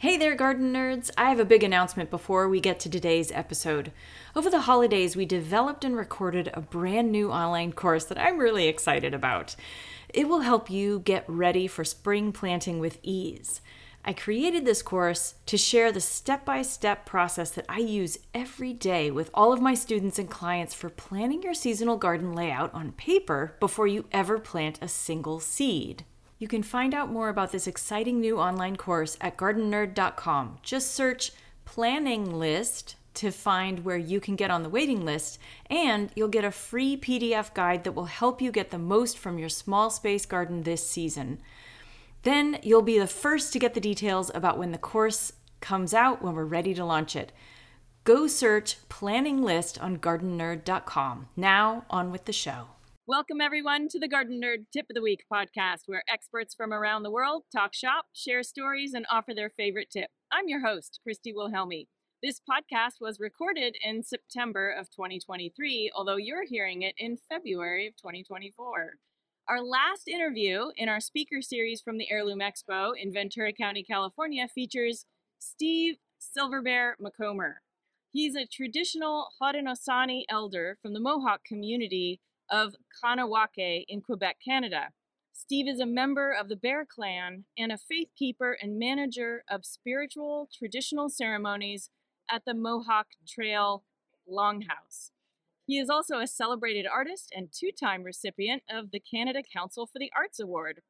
Hey there, garden nerds! I have a big announcement before we get to today's episode. Over the holidays, we developed and recorded a brand new online course that I'm really excited about. It will help you get ready for spring planting with ease. I created this course to share the step by step process that I use every day with all of my students and clients for planning your seasonal garden layout on paper before you ever plant a single seed. You can find out more about this exciting new online course at gardenerd.com. Just search planning list to find where you can get on the waiting list, and you'll get a free PDF guide that will help you get the most from your small space garden this season. Then you'll be the first to get the details about when the course comes out when we're ready to launch it. Go search planning list on gardenerd.com. Now, on with the show. Welcome, everyone, to the Gardenerd Tip of the Week podcast, where experts from around the world talk shop, share stories, and offer their favorite tip. I'm your host, Christy Wilhelmi. This podcast was recorded in September of 2023, although you're hearing it in February of 2024. Our last interview in our speaker series from the Heirloom Expo in Ventura County, California, features Steve Silverbear McComber. He's a traditional Haudenosaunee elder from the Mohawk community of Kahnawake in Quebec, Canada. Steve is a member of the Bear Clan and a faith keeper and manager of spiritual traditional ceremonies at the Mohawk Trail Longhouse. He is also a celebrated artist and two time recipient of the Canada Council for the Arts Award.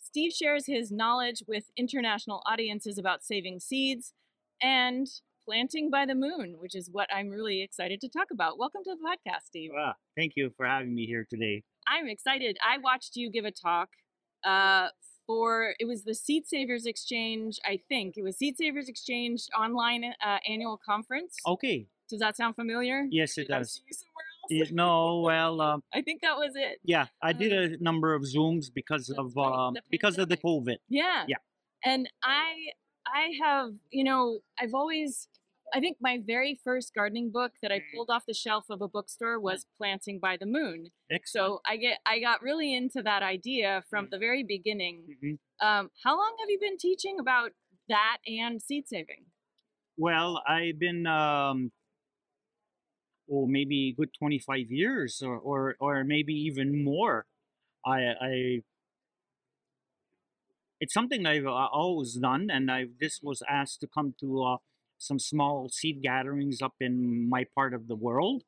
Steve shares his knowledge with international audiences about saving seeds and planting by the moon, which is what I'm really excited to talk about. Welcome to the podcast, Steve. Well, thank you for having me here today. I'm excited. I watched you give a talk uh, for it was the Seed Savers Exchange, I think it was Seed Savers Exchange online uh, annual conference. Okay. Does that sound familiar? Yes, it Did does. see you somewhere else? no, well, um, I think that was it. yeah, I did a number of zooms because of um, because of the COVID. Yeah. Yeah. And I I have, you know, I've always I think my very first gardening book that I Mm. pulled off the shelf of a bookstore was Planting by the Moon. Excellent. So I get I got really into that idea Mm. from the very beginning. Mhm. Um, how long have you been teaching about that and seed saving? Well, I've been um, oh, maybe a good twenty five years, or, or or maybe even more. I I. It's something I've uh, always done, and I this was asked to come to uh, some small seed gatherings up in my part of the world,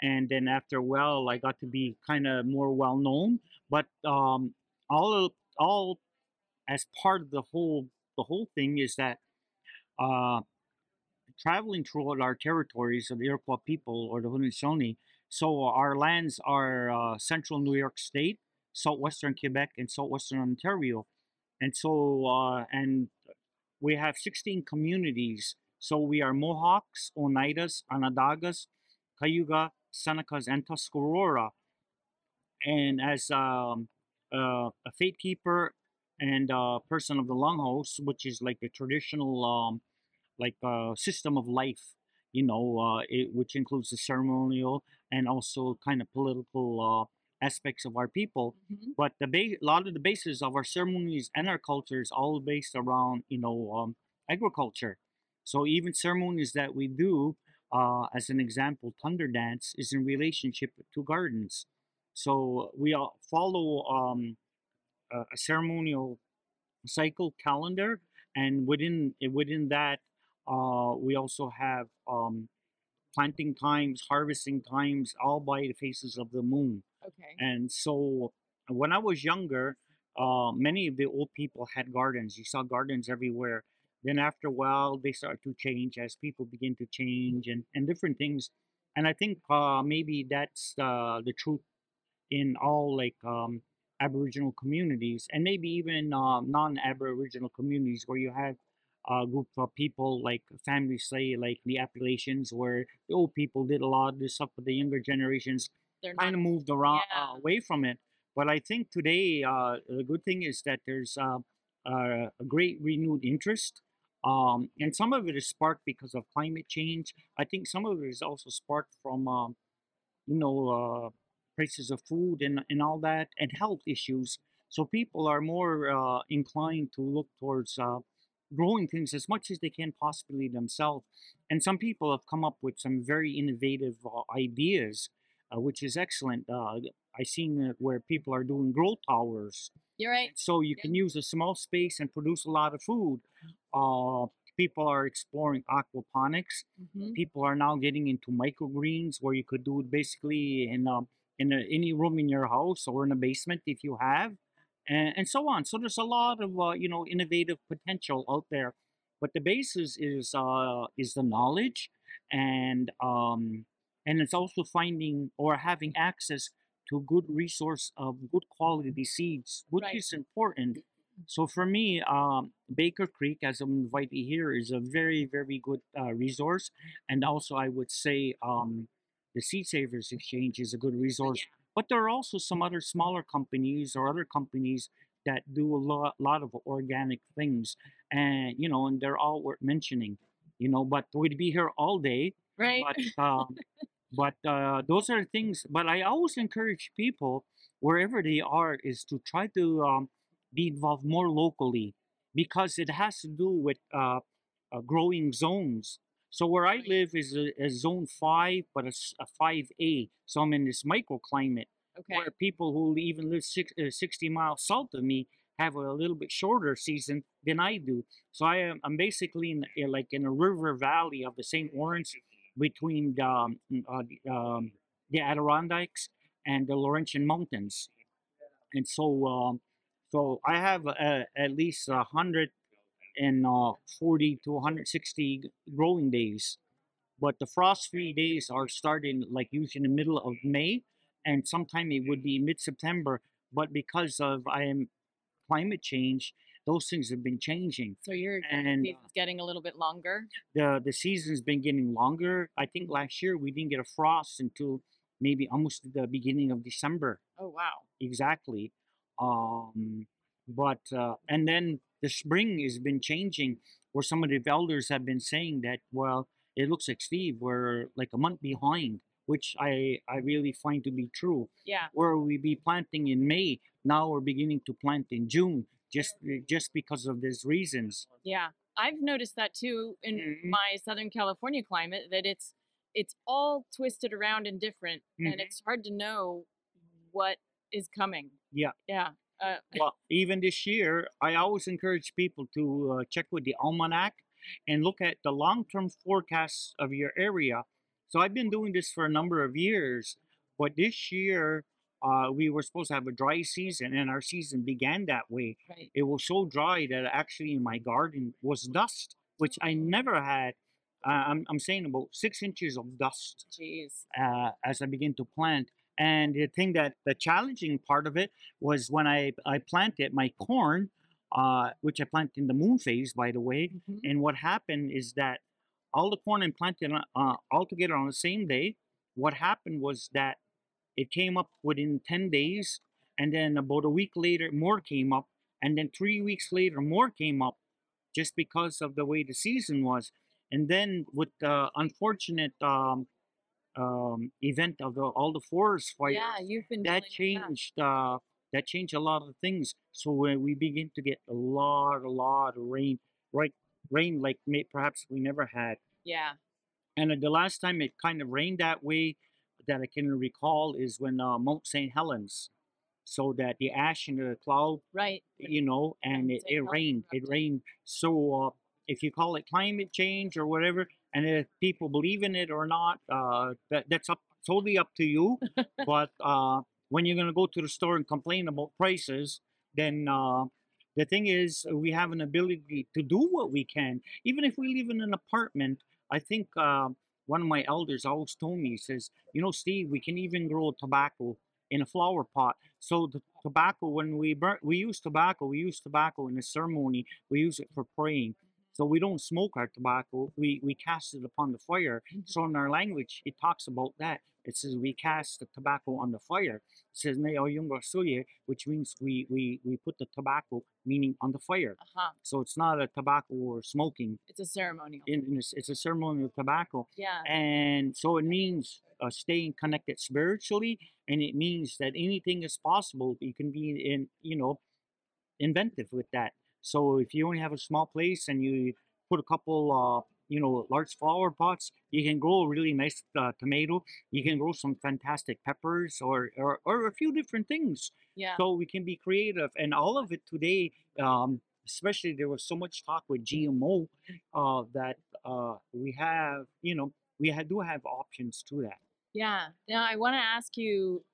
and then after a while, I got to be kind of more well known. But um, all all as part of the whole the whole thing is that uh, traveling throughout our territories of the Iroquois people or the Haudenosaunee. So our lands are uh, central New York State, southwestern Quebec, and southwestern Ontario, and so uh, and we have 16 communities. So we are Mohawks, Oneidas, Onondagas, Cayuga, Senecas, and Tuscarora. And as um, uh, a faith keeper and a person of the Longhouse, which is like a traditional um, like uh, system of life, you know, uh, it, which includes the ceremonial and also kind of political uh, aspects of our people. Mhm. But the ba- a lot of the basis of our ceremonies and our culture is all based around, you know, um, agriculture. So even ceremonies that we do, uh, as an example, thunder dance is in relationship to gardens. So we all follow um, a, ceremonial cycle calendar, and within within that, uh, we also have um, planting times, harvesting times, all by the phases of the moon. Okay. And so when I was younger, uh, many of the old people had gardens. You saw gardens everywhere. Then after a while, they start to change as people begin to change and, and different things. And I think uh, maybe that's uh, the truth in all like um, Aboriginal communities and maybe even uh, non-Aboriginal communities where you have a group of people like families say like the Appalachians where the old people did a lot of this stuff but the younger generations They're kind of moved around Yeah. uh, away from it. But I think today uh, the good thing is that there's uh, uh, a great renewed interest, um, and some of it is sparked because of climate change. I think some of it is also sparked from um, you know uh, prices of food and and all that, and health issues. So people are more uh, inclined to look towards uh, growing things as much as they can possibly themselves. And some people have come up with some very innovative uh, ideas, uh, which is excellent. Uh, I seen where people are doing grow towers, You're right. so you Yeah. can use a small space and produce a lot of food. Uh, people are exploring aquaponics. hmm People are now getting into microgreens, where you could do it basically in a, in a, any room in your house or in a basement if you have, and, and so on. So there's a lot of uh, you know innovative potential out there, but the basis is uh, is the knowledge, and um, and it's also finding or having access to good resource of good quality seeds, which Right. is important. So for me, um, Baker Creek, as I'm invited here, is a very, very good uh, resource, and also I would say um, the Seed Savers Exchange is a good resource. But there are also some other smaller companies or other companies that do a lot, lot of organic things, and you know, and they're all worth mentioning. You know, but we'd be here all day Right. but um, but uh, those are things but i always encourage people wherever they are is to try to um, be involved more locally because it has to do with uh, uh, growing zones so where i live is a, a zone 5 but it's a 5a so i'm in this microclimate okay. where people who even live six, uh, 60 miles south of me have a little bit shorter season than I do. So I am I'm basically in, in like in a river valley of the St. Lawrence between the, um, uh, the, um, the Adirondacks and the Laurentian Mountains. And so um, so I have uh, at least a hundred and uh, 40 to 160 growing days. But the frost-free days are starting like usually in the middle of May, and sometime it would be mid-September. But because of I am climate change, those things have been changing. so your and, season's getting a little bit longer. The the season's been getting longer. I think last year we didn't get a frost until maybe almost the beginning of December. Oh wow. exactly. Um, but uh, and then the spring has been changing, where some of the elders have been saying that well, it looks like Steve, we're like a month behind, which I I really find to be true. Yeah. Where we be planting in May, now we're beginning to plant in June, just just because of these reasons. Yeah. I've noticed that too in Mhm. my Southern California climate that it's it's all twisted around and different and Mhm. it's hard to know what is coming. Yeah. Yeah. Uh, Well, even this year, I always encourage people to uh, check with the almanac and look at the long-term forecasts of your area. So I've been doing this for a number of years, but this year uh, we were supposed to have a dry season, and our season began that way. right. It was so dry that actually in my garden was dust, which I never had. Uh, I'm, I'm saying about six inches of dust Jeez. uh, as I begin to plant. And the thing that the challenging part of it was when I, I planted my corn, uh, which I planted in the moon phase, by the way. Mhm. And what happened is that all the corn I planted uh, all together on the same day, what happened was that it came up within 10 days. And then about a week later, more came up. And then three weeks later, more came up just because of the way the season was. And then with the unfortunate um, um, event of the, all the forest fires, Yeah, you've been that changed uh, that changed a lot of things. So when we begin to get a lot, a lot of rain, right, rain like may, perhaps we never had. Yeah. And uh, the last time it kind of rained that way that I can recall is when uh, Mount St. Helens. So that the ash and the cloud Right. you know, and it, it rained. It rained. So uh, if you call it climate change or whatever, and if people believe in it or not, uh, that that's up totally up to you. but uh, when you're gonna go to the store and complain about prices, then uh, the thing is we have an ability to do what we can, even if we live in an apartment. I think uh, one of my elders always told me, he says, you know, Steve, we can even grow tobacco in a flower pot. So the tobacco, when we burn, we use tobacco. We use tobacco in a ceremony. We use it for praying. So we don't smoke our tobacco. We we cast it upon the fire. So in our language, it talks about that. It says we cast the tobacco on the fire. It says "Ne yunga suye," which means we we we put the tobacco, meaning on the fire. Uh huh. So it's not a tobacco or smoking. It's a ceremonial. A, it's a ceremonial tobacco, Yeah. and so it means uh, staying connected spiritually, and it means that anything is possible. You can be in, you know, inventive with that. So if you only have a small place and you put a couple, uh, you know, large flower pots, you can grow a really nice uh, tomato. You can grow some fantastic peppers or, or or a few different things. Yeah. So we can be creative, and all of it today. Um, especially there was so much talk with GMO uh, that uh, we have, you know, we ha- do have options to that. Yeah. Now I want to ask you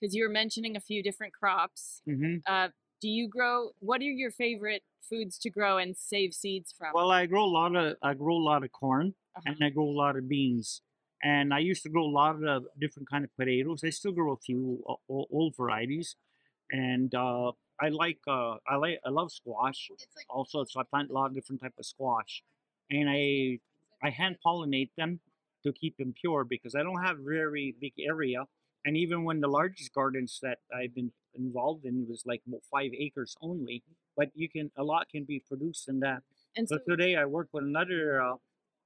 because you were mentioning a few different crops. hmm Uh, do you grow? What are your favorite foods to grow and save seeds from? Well, I grow a lot of I grow a lot of corn Uh-huh. and I grow a lot of beans, and I used to grow a lot of different kind of potatoes. I still grow a few o- old varieties, and uh, I like uh, I like I love squash also. So I plant a lot of different type of squash, and I I hand pollinate them to keep them pure because I don't have very big area. And even when the largest gardens that I've been involved in was like five acres only, but you can a lot can be produced in that. and so, So today I work with another uh,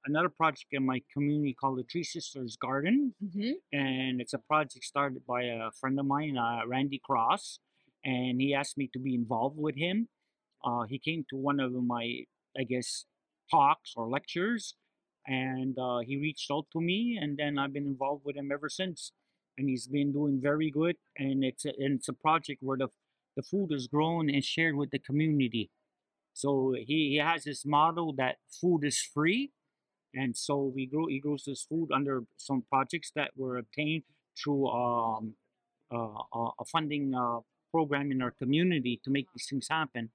another project in my community called the Three Sisters Garden, Mhm. and it's a project started by a friend of mine, uh, Randy Cross, and he asked me to be involved with him. Uh, he came to one of my, I guess, talks or lectures, and uh, he reached out to me, and then I've been involved with him ever since. And he's been doing very good, and it's a, and it's a project where the the food is grown and shared with the community. So he, he has this model that food is free, and so we grow he grows this food under some projects that were obtained through um, uh, a funding uh, program in our community to make these things happen.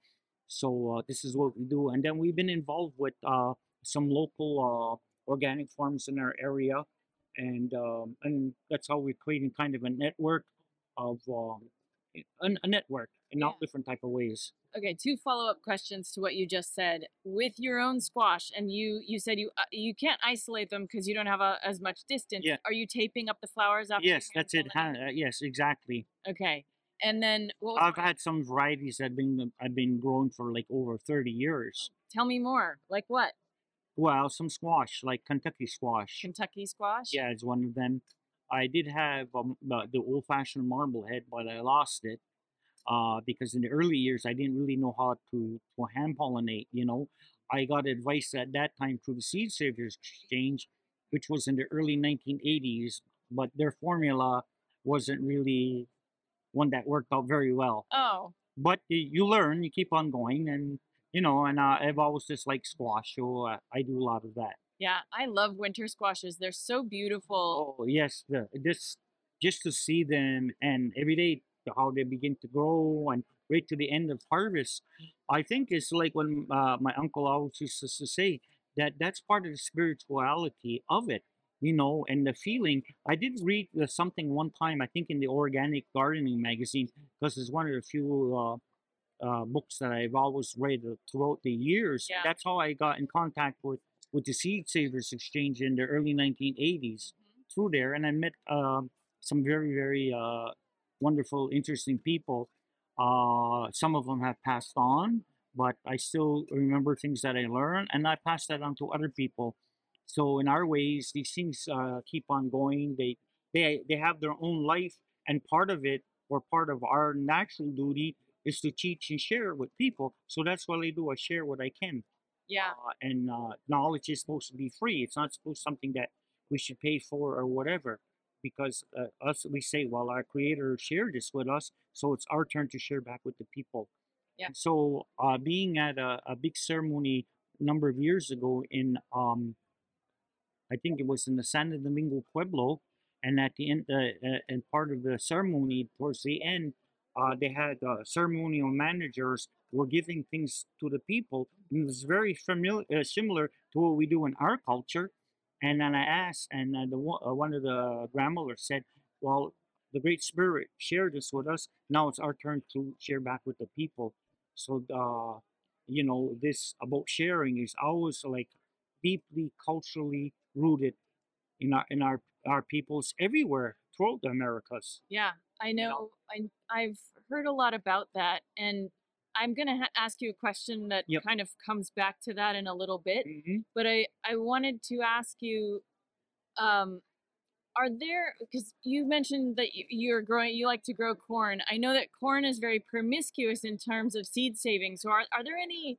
So uh, this is what we do, and then we've been involved with uh, some local uh, organic farms in our area, and um, and that's how we're creating kind of a network of um, a, a network in all Yeah. different type of ways. okay, two follow-up questions to what you just said. With your own squash, and you you said you uh, you can't isolate them because you don't have a, as much distance. Yeah. Are you taping up the flowers after? Yes, that's it. uh, yes, exactly. Okay, and then what I've had some varieties that have been I've been growing for like over thirty years. tell me more. Like what? Well, some squash, like Kentucky squash. Kentucky squash. Yeah, it's one of them. I did have um, the the old-fashioned marblehead, but I lost it uh, because in the early years I didn't really know how to to hand pollinate. You know, I got advice at that time through the Seed Savers Exchange, which was in the early 1980s, but their formula wasn't really one that worked out very well. Oh, But you learn, you keep on going, and you know, and uh, I've always just liked squash, so uh, I do a lot of that. yeah. I love winter squashes. They're so beautiful. Oh yes, the just just to see them and every day how they begin to grow and right to the end of harvest. I think it's like when uh, my uncle always used to say that that's part of the spirituality of it, you know, and the feeling. I did read uh, something one time, I think in the Organic Gardening magazine, because it's one of the few uh, uh, books that I've always read uh, throughout the years. Yeah. That's how I got in contact with with the Seed Savers Exchange in the early 1980s through there, and I met um, some very, very uh, wonderful, interesting people. Uh, some of them have passed on, but I still remember things that I learned, and I pass that on to other people. So in our ways, these things uh, keep on going. They they they have their own life, and part of it, or part of our natural duty, is to teach and share with people. So that's what I do. I share what I can Yeah. uh, and uh, knowledge is supposed to be free. It's not supposed something that we should pay for or whatever. Because uh, us, we say, well, our Creator shared this with us, so it's our turn to share back with the people. Yeah. And So, uh, being at a, a big ceremony a number of years ago in, um, I think it was in the San Domingo Pueblo, and at the end, uh, uh, and part of the ceremony towards the end, uh, they had uh, ceremonial managers were giving things to the people. And it was very familiar, uh, similar to what we do in our culture. And then I asked, and the one- uh, one of the grandmothers said, "Well, the Great Spirit shared this with us. Now it's our turn to share back with the people." So, uh, you know, this about sharing is always like deeply culturally rooted in our in our our peoples everywhere throughout the Americas. Yeah, I know? know. I I've heard a lot about that, and I'm gonna ha- ask you a question that Yep. kind of comes back to that in a little bit. hmm But I I wanted to ask you, um, are there because you mentioned that you, you're growing you like to grow corn i know that corn is very promiscuous in terms of seed saving so are, are there any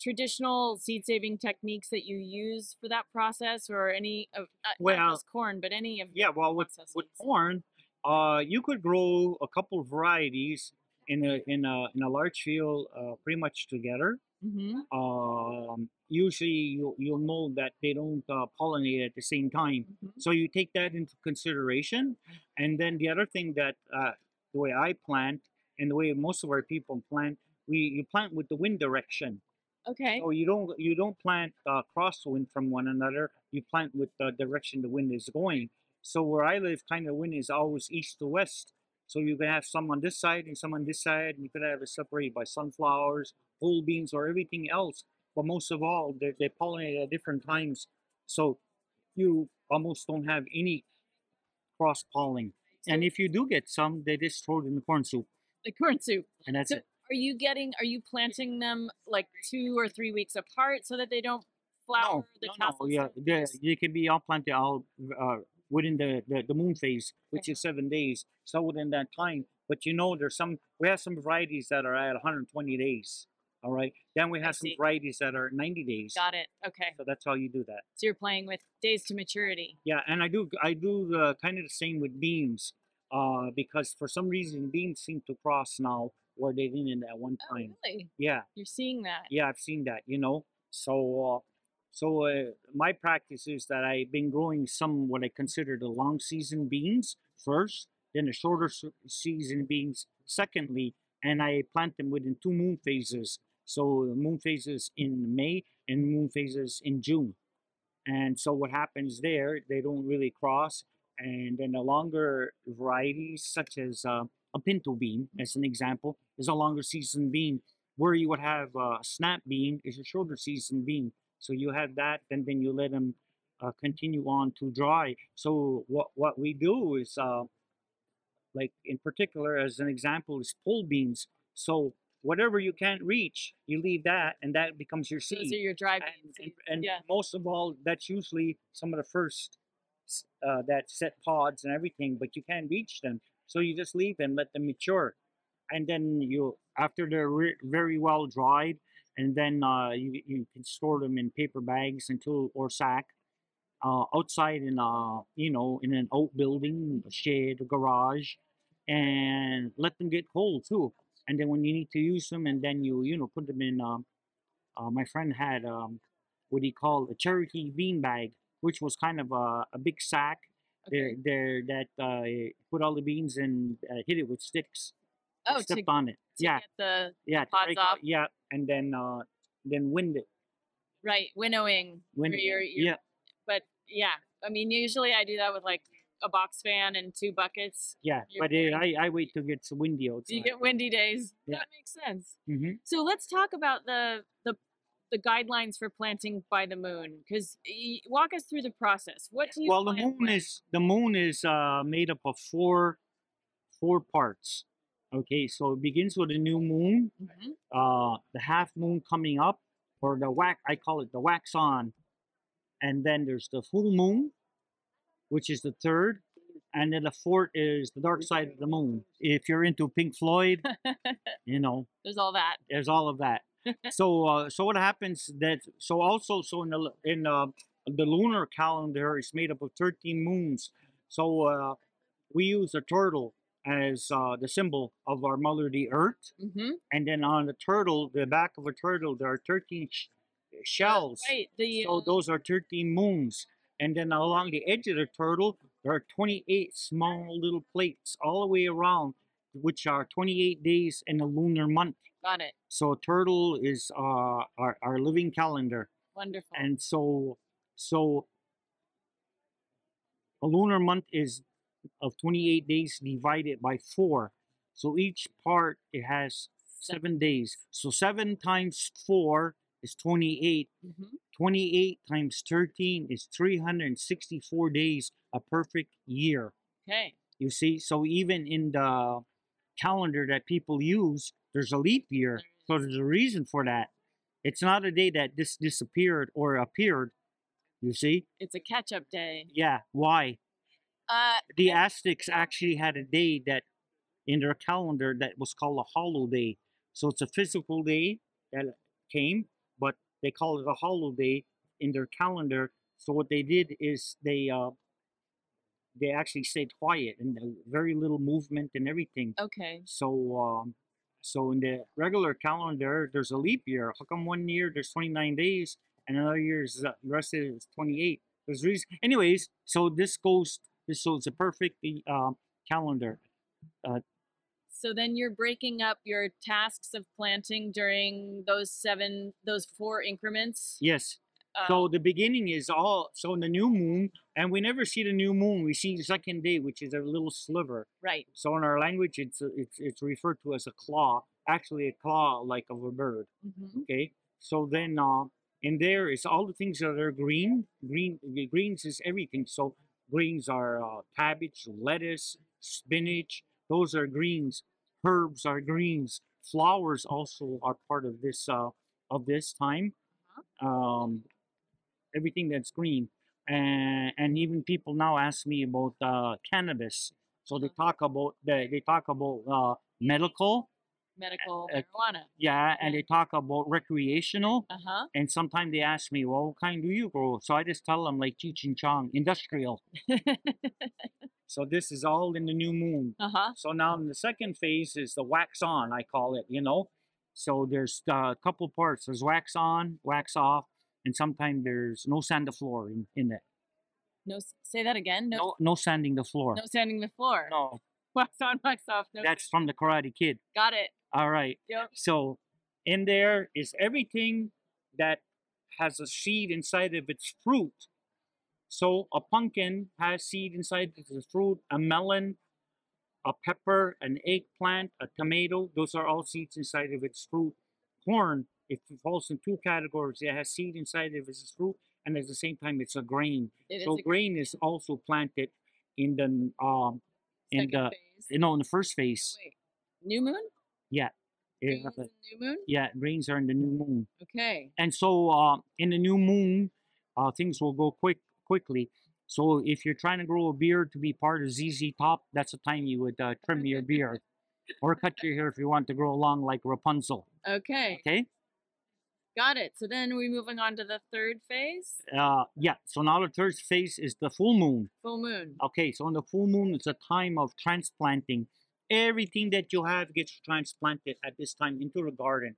traditional seed saving techniques that you use for that process or any of uh, not Well, just corn but any of Yeah, well, with with corn, uh, you could grow a couple of varieties in a in a in a large field, uh, pretty much together. mm-hmm. Um, usually, you'll you'll know that they don't uh, pollinate at the same time, Mm-hmm. so you take that into consideration. And then the other thing that uh, the way I plant and the way most of our people plant, we you plant with the wind direction. okay So you don't you don't plant uh, crosswind from one another. You plant with the direction the wind is going. So where I live, kind of wind is always east to west. So you can have some on this side and some on this side. And you could have it separated by sunflowers, whole beans, or everything else. But most of all, they, they pollinate at different times. So you almost don't have any cross polling. And if you do get some, they just throw it in the corn soup, the corn soup and that's So it. are you getting are you planting them like two or three weeks apart so that they don't flower No, the no, no, yeah, they, they can be all planted all uh, within the, the, the moon phase, which is seven days. So within that time, but you know, there's some we have some varieties that are at 120 days. All right, then we I have some see. varieties that are 90 days. got it okay So that's how you do that. so you're playing with days to maturity Yeah, and I do I do the kind of the same with beans, uh, because for some reason beans seem to cross now where they didn't at one time. Oh, really Yeah, you're seeing that yeah, I've seen that. You know, so uh, so uh, my practice is that I've been growing some what I consider the long season beans first, then the shorter season beans secondly, and I plant them within two moon phases. So the moon phases in May and moon phases in June. And so what happens there, they don't really cross. And then the longer varieties, such as uh, a pinto bean, as an example, is a longer season bean. Where you would have a snap bean is a shorter season bean. So you have that, and then you let them uh, continue on to dry. So what what we do is, uh, like in particular, as an example, is pole beans. So whatever you can't reach, you leave that, and that becomes your seed those are your dry and, beans and, and yeah most of all, that's usually some of the first uh, that set pods and everything, but you can't reach them. So you just leave them, let them mature, and then you after they're re- very well dried, and then uh, you you can store them in paper bags until or sack. Uh, outside in a you know in an outbuilding, a shed, a garage, and let them get cold too. And then when you need to use them, and then you you know put them in. Um, uh, my friend had um, what he called a Cherokee bean bag, which was kind of a, a big sack okay. there, there that uh, put all the beans and uh, hit it with sticks. Oh to, stepped on it. to yeah, get the yeah, to pods off. Yeah, and then uh, then wind it. right winnowing Wind it. you're, you're yeah, but yeah i mean usually i do that with like a box fan and two buckets yeah. you're But pouring- I I wait till it's windy so you get windy days Yeah. that makes sense hmm so let's talk about the the the guidelines for planting by the moon because walk us through the process what do you Well, the moon is the moon is uh, made up of four four parts. Okay, so it begins with a new moon, Mhm. uh, the half moon coming up, or the wax. I call it the wax on, and then there's the full moon, which is the third, and then the fourth is the dark side of the moon. If you're into Pink Floyd, you know, there's all that there's all of that. so uh, so what happens that so also so in the in uh, the lunar calendar is made up of 13 moons. So uh, we use a turtle as uh, the symbol of our mother, the earth. mm-hmm. And then on the turtle, the back of a turtle, there are 13 sh- shells. right the So uh, those are 13 moons. And then along the edge of the turtle, there are 28 small little plates all the way around, which are 28 days in a lunar month. got it So turtle is uh, our, our living calendar. wonderful And so so a lunar month is of 28 days divided by 4. So each part it has 7 days. So 7 times 4 is 28. hmm 28 times 13 is 364 days, a perfect year. okay You see, so even in the calendar that people use, there's a leap year. So there's a reason for that. It's not a day that this disappeared or appeared. You see? it's a catch-up day Yeah. Why? Uh, The Aztecs actually had a day that in their calendar that was called a hollow day. So it's a physical day that came, but they call it a hollow day in their calendar. So what they did is they uh, they actually stayed quiet and very little movement and everything. okay. So um, so in the regular calendar, there's a leap year. How come one year there's 29 days and another year is uh, the rest of it is 28? There's reason. Anyways, so this goes. This so it's a perfect um, calendar. So then you're breaking up your tasks of planting during those seven, those four increments. Yes. Uh, So the beginning is all so in the new moon, and we never see the new moon. We see the second day, which is a little sliver. right. So in our language, it's it's it's referred to as a claw. Actually, a claw like of a bird. hmm Okay. So then, uh, in there is all the things that are green. Green greens is everything. So greens are uh, cabbage, lettuce, spinach. Those are greens. Herbs are greens. Flowers also are part of this uh, of this time. Um, everything that's green, and and even people now ask me about uh, cannabis. So they talk about they, they talk about uh, medical, Medical uh, marijuana. yeah, and they talk about recreational. Uh huh. And sometimes they ask me, well, what kind do you grow? So I just tell them like Cheech and Chong, industrial. So this is all in the new moon. uh huh. So now in the second phase is the wax on, I call it, you know. So there's uh, a couple parts. There's wax on, wax off, and sometimes there's no sand the floor in, in it. No, say that again. No, No, no sanding the floor. no sanding the floor. No, Wax on, wax off. No. that's from the Karate Kid. Got it. All right. Yep. So in there is everything that has a seed inside of its fruit. So a pumpkin has seed inside of its fruit, a melon, a pepper, an eggplant, a tomato, those are all seeds inside of its fruit. Corn, it falls in two categories. It has seed inside of its fruit, and at the same time, it's a grain. It is so a grain is also planted in the um in second the phase. you know in the first Oh, phase. wait. New moon. Yeah. In new moon. yeah, grains are in the new moon. Okay. and so uh, in the new moon, uh, things will go quick quickly. So if you're trying to grow a beard to be part of ZZ Top, that's the time you would uh, trim your beard, or cut your hair if you want to grow long like Rapunzel. Okay. Okay? Got it. So then we're moving on to the third phase, Uh, yeah. So now the third phase is the full moon. full moon. Okay. So in the full moon, it's a time of transplanting. Everything that you have gets transplanted at this time into the garden.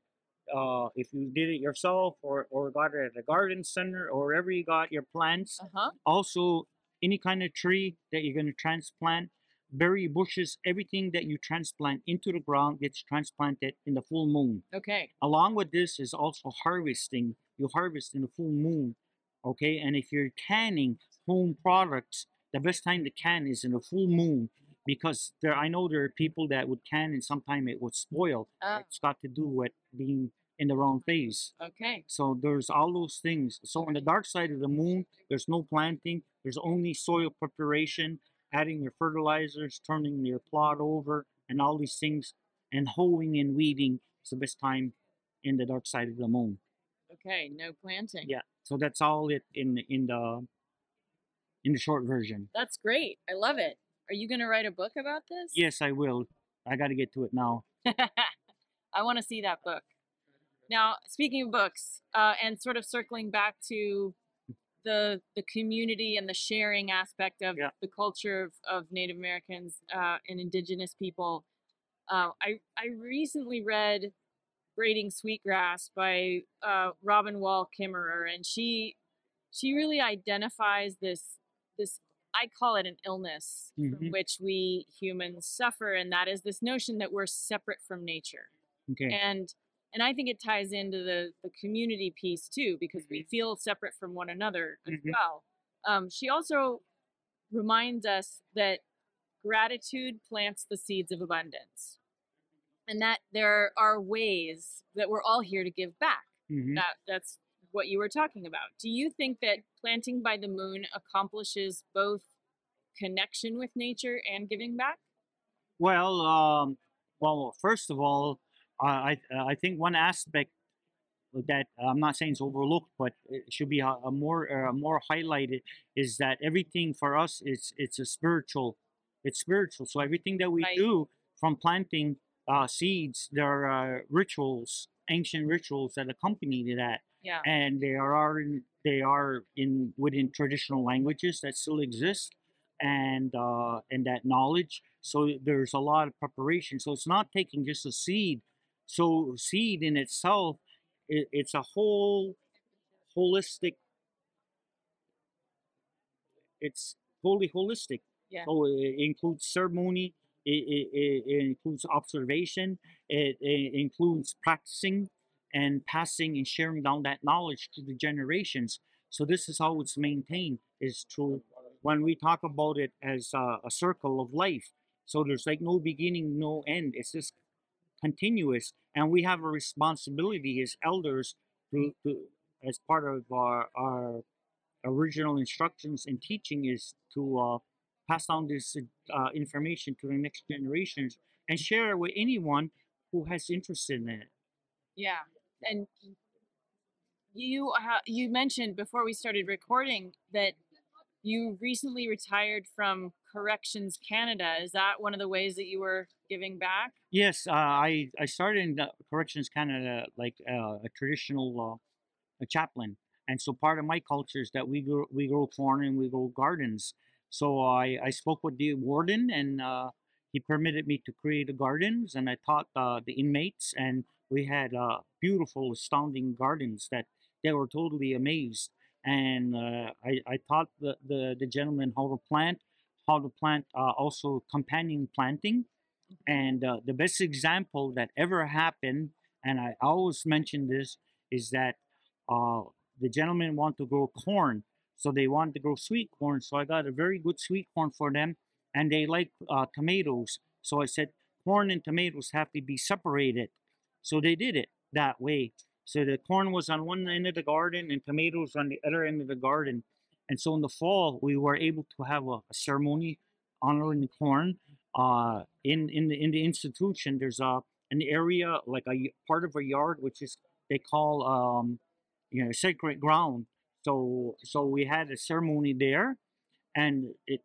Uh, if you did it yourself or, or got it at a garden center or wherever you got your plants, Uh huh. also any kind of tree that you're going to transplant berry bushes everything that you transplant into the ground gets transplanted in the full moon Okay. along with this is also harvesting you harvest in the full moon okay and if you're canning home products the best time to can is in the full moon because there i know there are people that would can and sometimes it would spoil Oh. it's got to do with being in the wrong phase Okay. so there's all those things. So on the dark side of the moon, there's no planting. There's only soil preparation, adding your fertilizers, turning your plot over, and all these things. And hoeing and weeding is the best time in the dark side of the moon. Okay. No planting. Yeah. So that's all it in in the in the short version. That's great. I love it. Are you going to write a book about this? Yes, I will. I got to get to it now. I want to see that book. Now, speaking of books, uh, and sort of circling back to the the community and the sharing aspect of Yeah. the culture of, of Native Americans uh, and Indigenous people, uh, I I recently read "Braiding Sweetgrass" by uh, Robin Wall Kimmerer, and she she really identifies this this I call it an illness from Mhm. which we humans suffer, and that is this notion that we're separate from nature Okay. and and I think it ties into the the community piece too because we feel separate from one another as Mhm. well. Um, she also reminds us that gratitude plants the seeds of abundance, and that there are ways that we're all here to give back. Mhm. That that's what you were talking about. Do you think that planting by the moon accomplishes both connection with nature and giving back? Well, um, well, first of all, I I I think one aspect that I'm not saying is overlooked, but it should be a, a more uh, more highlighted is that everything for us is it's a spiritual, it's spiritual. So everything that we Right. do from planting uh, seeds, there are uh, rituals, ancient rituals that accompany that Yeah. and they are in they are in within traditional languages that still exist and uh and that knowledge so there's a lot of preparation so it's not taking just a seed so seed in itself it, it's a whole holistic it's totally holistic Yeah. so it includes ceremony it, it, it, it includes observation it, it includes practicing and passing and sharing down that knowledge to the generations. So this is how it's maintained is through when we talk about it as a, a circle of life. So there's like no beginning, no end. It's just continuous, and we have a responsibility as elders to, to as part of our, our original instructions and teaching is to uh, pass down this uh, information to the next generations and share it with anyone who has interest in it. Yeah. And you ha- you mentioned before we started recording that you recently retired from Corrections Canada. Is that one of the ways that you were giving back? Yes, uh, I I started in the Corrections Canada like uh, a traditional uh, a chaplain, and so part of my culture is that we grow we grow corn and we grow gardens. So I I spoke with the warden and uh, he permitted me to create the gardens, and I taught uh, the inmates, and we had uh, beautiful, astounding gardens that they were totally amazed. And uh, I I taught the, the the gentleman how to plant, how to plant uh, also companion planting and uh, the best example that ever happened, and I always mention this, is that uh, the gentleman want to grow corn, so they wanted to grow sweet corn. So I got a very good sweet corn for them, and they like uh, tomatoes. So I said corn and tomatoes have to be separated. So they did it that way. So the corn was on one end of the garden and tomatoes on the other end of the garden. And so in the fall, we were able to have a, a ceremony honoring the corn uh, in in the in the institution there's a an area like a part of a yard which is they call um you know sacred ground so so we had a ceremony there and it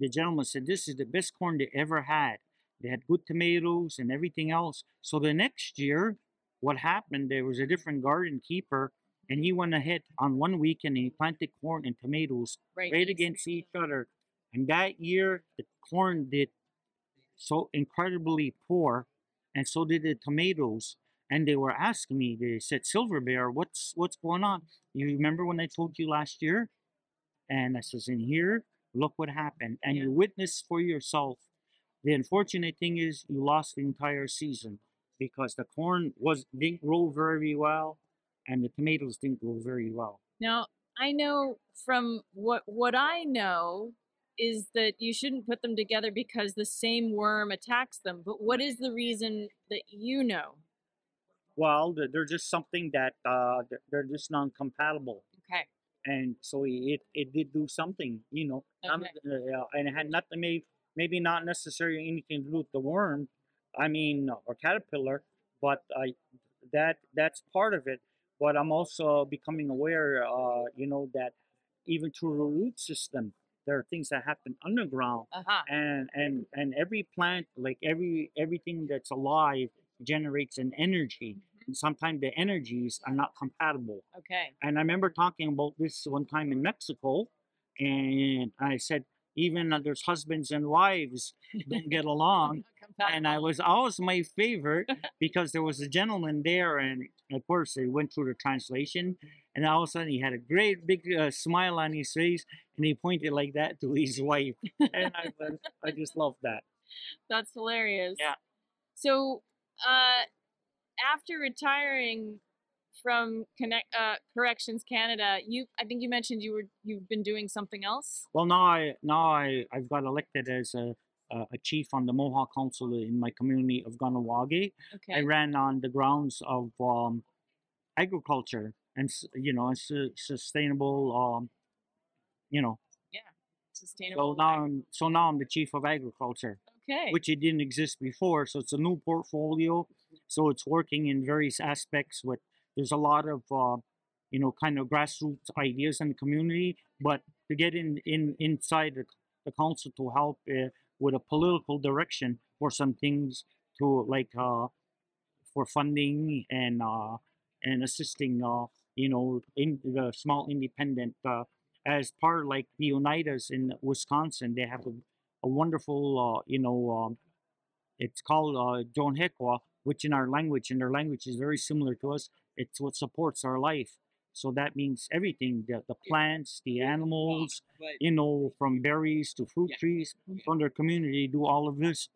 the gentleman said this is the best corn they ever had they had good tomatoes and everything else so the next year what happened there was a different garden keeper and he went ahead on one weekend and he planted corn and tomatoes Right. right against each other. And that year, the corn did so incredibly poor, and so did the tomatoes. And they were asking me, they said, Silver Bear, what's what's going on? You remember when I told you last year? And I says, in here, look what happened. And Yeah. you witness for yourself. The unfortunate thing is you lost the entire season because the corn was didn't grow very well and the tomatoes didn't grow very well. Now, I know from what what I know is that you shouldn't put them together because the same worm attacks them. But what is the reason that you know? Well, they're they're just something that uh, they're- just non-compatible, Okay. and so it it did do something, you know, Okay. uh, and it had nothing maybe maybe not necessarily anything to do with the worm, I mean, or caterpillar, but I that that's part of it. But I'm also becoming aware, uh, you know, that even through the root system, there are things that happen underground Uh-huh. and and and every plant like every everything that's alive generates an energy and sometimes the energies are not compatible Okay. and i remember talking about this one time in mexico and i said even there's husbands and wives don't get along and I was always my favorite because there was a gentleman there, and of course they went through the translation, and all of a sudden he had a great big uh, smile on his face, and he pointed like that to his wife, and I was, I just loved that. That's hilarious. Yeah. So, uh, after retiring from Connect uh, Corrections Canada, you I think you mentioned you were you've been doing something else. Well, now I now I I've got elected as a a a chief on the Mohawk Council in my community of Kahnawake. Okay. I ran on the grounds of um, agriculture and you know su- sustainable um, you know Yeah, Sustainable. So now, I'm, so now I'm the chief of agriculture, okay. which it didn't exist before. So it's a new portfolio. So it's working in various aspects with there's a lot of uh, you know kind of grassroots ideas in the community, but to get in in inside the, council to help uh, with a political direction for some things to like uh, for funding and uh, and assisting uh, you know in the small independent uh, as part like the Oneidas in Wisconsin, they have a, a wonderful uh, you know um, it's called uh, Tsyunhehkwa, which in our language, in their language is very similar to us. It's what supports our life. So that means everything the, the plants, the animals, you know, from berries to fruit Yeah. trees from their community do all of this.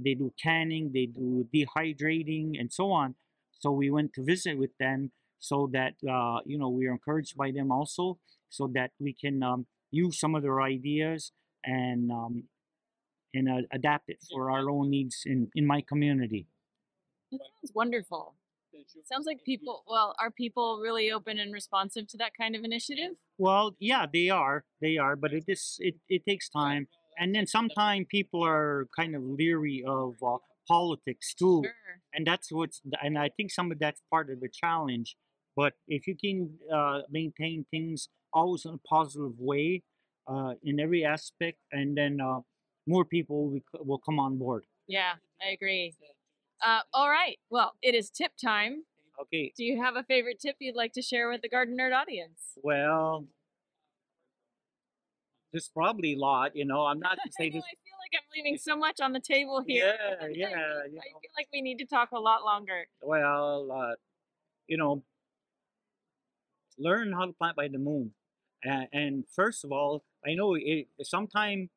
They do canning, they do dehydrating, and so on. So we went to visit with them so that, uh, you know, we are encouraged by them also so that we can um, use some of their ideas and um, and uh, adapt it for our own needs in, in my community. That sounds wonderful. Sounds like people, well, are people really open and responsive to that kind of initiative? Well, yeah, they are, they are, but it is it, it takes time, and then sometimes people are kind of leery of uh, politics too, Sure. and that's what's and I think some of that's part of the challenge. But if you can uh, maintain things always in a positive way, uh, in every aspect, and then uh, more people will, come on board. Yeah, I agree. Uh, all right. Well, it is tip time. Okay, Do you have a favorite tip you'd like to share with the Gardenerd audience? well, there's probably a lot. You know, I'm not to I say know, this. I feel like I'm leaving so much on the table here. Yeah, I yeah, feel- you I feel like we need to talk a lot longer. well, uh, you know, learn how to plant by the moon. And, and first of all, I know it sometime,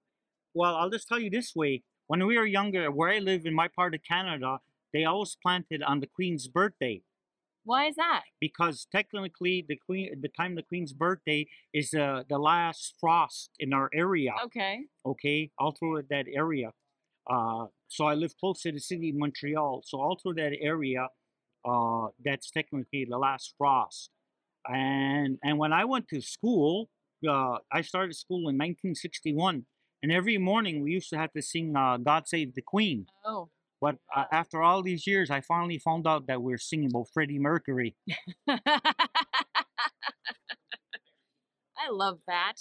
well, I'll just tell you this way. When we were younger, where I live in my part of Canada, they always planted on the Queen's birthday Why is that? because technically the Queen, the time of the Queen's birthday is uh, the last frost in our area Okay. okay, all through that area. Uh, so I live close to the city of Montreal. So all through that area, uh, that's technically the last frost. And and when I went to school, uh, I started school in 1961, and every morning we used to have to sing uh, "God Save the Queen." Oh. But uh, after all these years, I finally found out that we're singing about Freddie Mercury. I love that.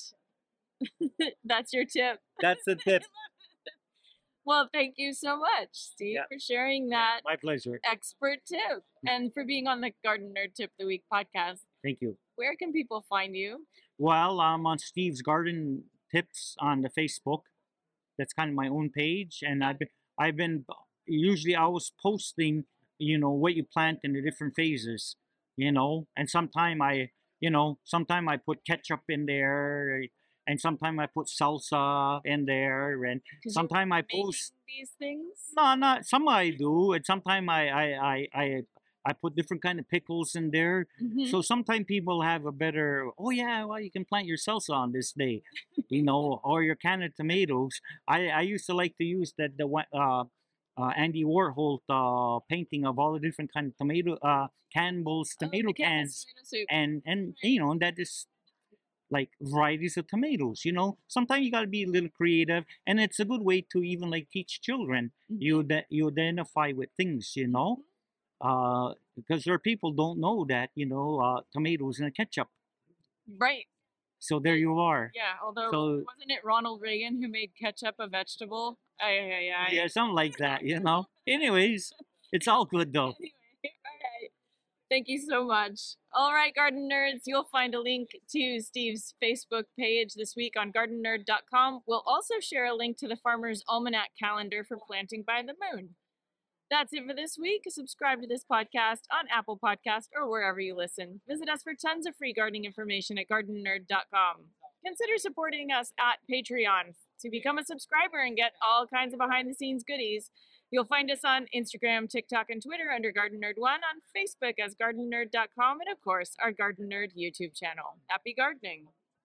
That's your tip. That's the tip. Well, thank you so much, Steve, Yeah. for sharing that My pleasure. expert tip and for being on the Gardenerd Tip of the Week podcast. Thank you. Where can people find you? Well, I'm on Steve's Garden Tips on the Facebook. That's kind of my own page, and I've been I've been usually I was posting, you know, what you plant in the different phases, you know, and sometime I, you know, sometime I put ketchup in there, and sometime I put salsa in there, and sometime I post. these things. No, not some I do, and sometime I I I I, I put different kind of pickles in there. Mhm. So sometimes people have a better, oh yeah, well you can plant your salsa on this day, you know, or your canned tomatoes. I, I used to like to use that the uh, uh, Andy Warhol uh, painting of all the different kind of tomato uh, Campbell's Oh, tomato Campbell's cans, tomato and and you know that is like varieties of tomatoes. You know, sometimes you got to be a little creative, and it's a good way to even like teach children. Mhm. You that you identify with things, you know uh, because there are people don't know that you know uh, tomatoes in a ketchup. Right. So there you are. Yeah. Although So- wasn't it Ronald Reagan who made ketchup a vegetable? Ay, ay, ay. Yeah, something like that. You know. Anyways, it's all good though. Anyway, all right. Thank you so much. All right, garden nerds, you'll find a link to Steve's Facebook page this week on gardenerd.com. We'll also share a link to the Farmer's Almanac calendar for planting by the moon. That's it for this week. Subscribe to this podcast on Apple Podcast or wherever you listen. Visit us for tons of free gardening information at gardenerd.com. Consider supporting us at Patreon to become a subscriber and get all kinds of behind the scenes goodies. You'll find us on Instagram, TikTok, and Twitter under Gardenerd One, on Facebook as Gardenerd.com, and of course, our Gardenerd YouTube channel. Happy gardening!